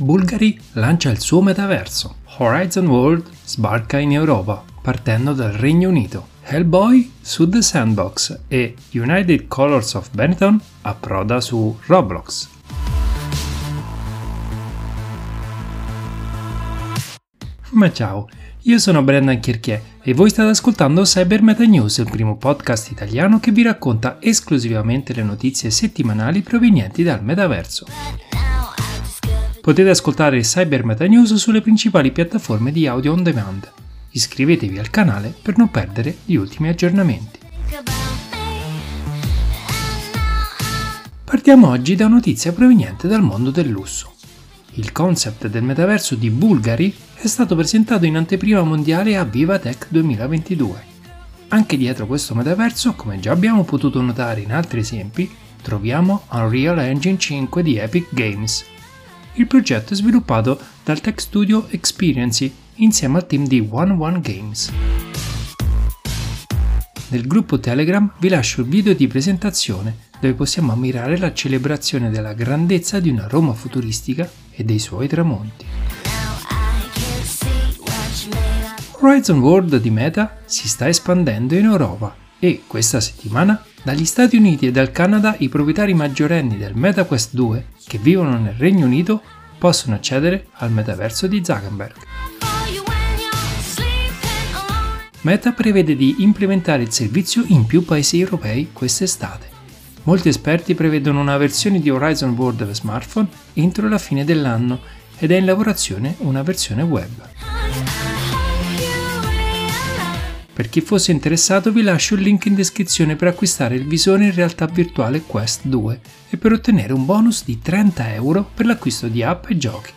Bulgari lancia il suo metaverso. Horizon World sbarca in Europa, partendo dal Regno Unito. Hellboy su The Sandbox e United Colors of Benetton approda su Roblox. Ma ciao, io sono Brendan Chirchier e voi state ascoltando Cyber Meta News, il primo podcast italiano che vi racconta esclusivamente le notizie settimanali provenienti dal metaverso. Potete ascoltare Cyber Meta News sulle principali piattaforme di audio on demand. Iscrivetevi al canale per non perdere gli ultimi aggiornamenti. Partiamo oggi da notizia proveniente dal mondo del lusso. Il concept del metaverso di Bulgari è stato presentato in anteprima mondiale a VivaTech 2022. Anche dietro questo metaverso, come già abbiamo potuto notare in altri esempi, troviamo Unreal Engine 5 di Epic Games. Il progetto è sviluppato dal tech studio Experiency insieme al team di One One Games. Nel gruppo Telegram vi lascio il video di presentazione dove possiamo ammirare la celebrazione della grandezza di una Roma futuristica e dei suoi tramonti. Horizon World di Meta si sta espandendo in Europa e questa settimana dagli Stati Uniti e dal Canada i proprietari maggiorenni del MetaQuest 2 che vivono nel Regno Unito possono accedere al metaverso di Zuckerberg. Meta prevede di implementare il servizio in più paesi europei quest'estate. Molti esperti prevedono una versione di Horizon World smartphone entro la fine dell'anno ed è in lavorazione una versione web. Per chi fosse interessato vi lascio il link in descrizione per acquistare il visore in realtà virtuale Quest 2 e per ottenere un bonus di 30 euro per l'acquisto di app e giochi.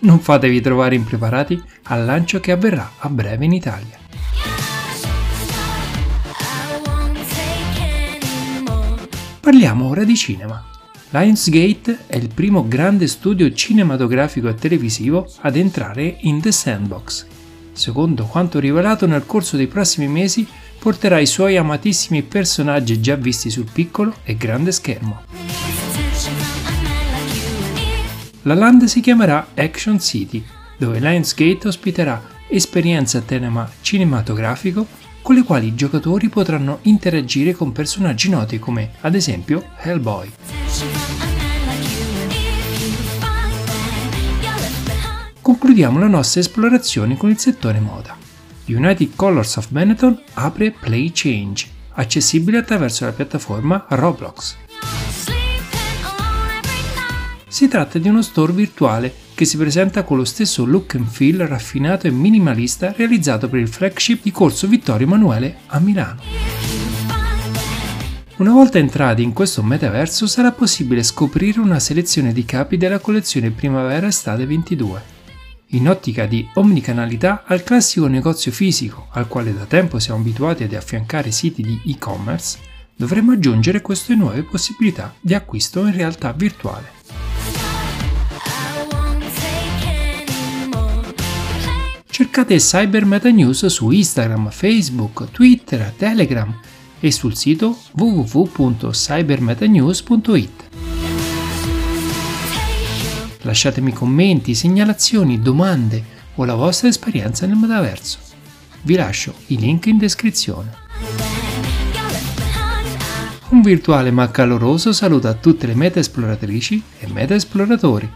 Non fatevi trovare impreparati al lancio che avverrà a breve in Italia. Parliamo ora di cinema. Lionsgate è il primo grande studio cinematografico e televisivo ad entrare in The Sandbox, secondo quanto rivelato nel corso dei prossimi mesi, porterà i suoi amatissimi personaggi già visti sul piccolo e grande schermo. La land si chiamerà Action City, dove Lionsgate ospiterà esperienze a tema cinematografico con le quali i giocatori potranno interagire con personaggi noti come ad esempio Hellboy. Concludiamo la nostra esplorazione con il settore moda. United Colors of Benetton apre Play Change, accessibile attraverso la piattaforma Roblox. Si tratta di uno store virtuale che si presenta con lo stesso look and feel raffinato e minimalista realizzato per il flagship di Corso Vittorio Emanuele a Milano. Una volta entrati in questo metaverso sarà possibile scoprire una selezione di capi della collezione Primavera-Estate 22 in ottica di omnicanalità al classico negozio fisico, al quale da tempo siamo abituati ad affiancare siti di e-commerce, dovremmo aggiungere queste nuove possibilità di acquisto in realtà virtuale. Cercate Cyber Meta News su Instagram, Facebook, Twitter, Telegram e sul sito www.cybermetanews.it. Lasciatemi commenti, segnalazioni, domande o la vostra esperienza nel metaverso. Vi lascio i link in descrizione. Un virtuale ma caloroso saluto a tutte le meta esploratrici e meta esploratori.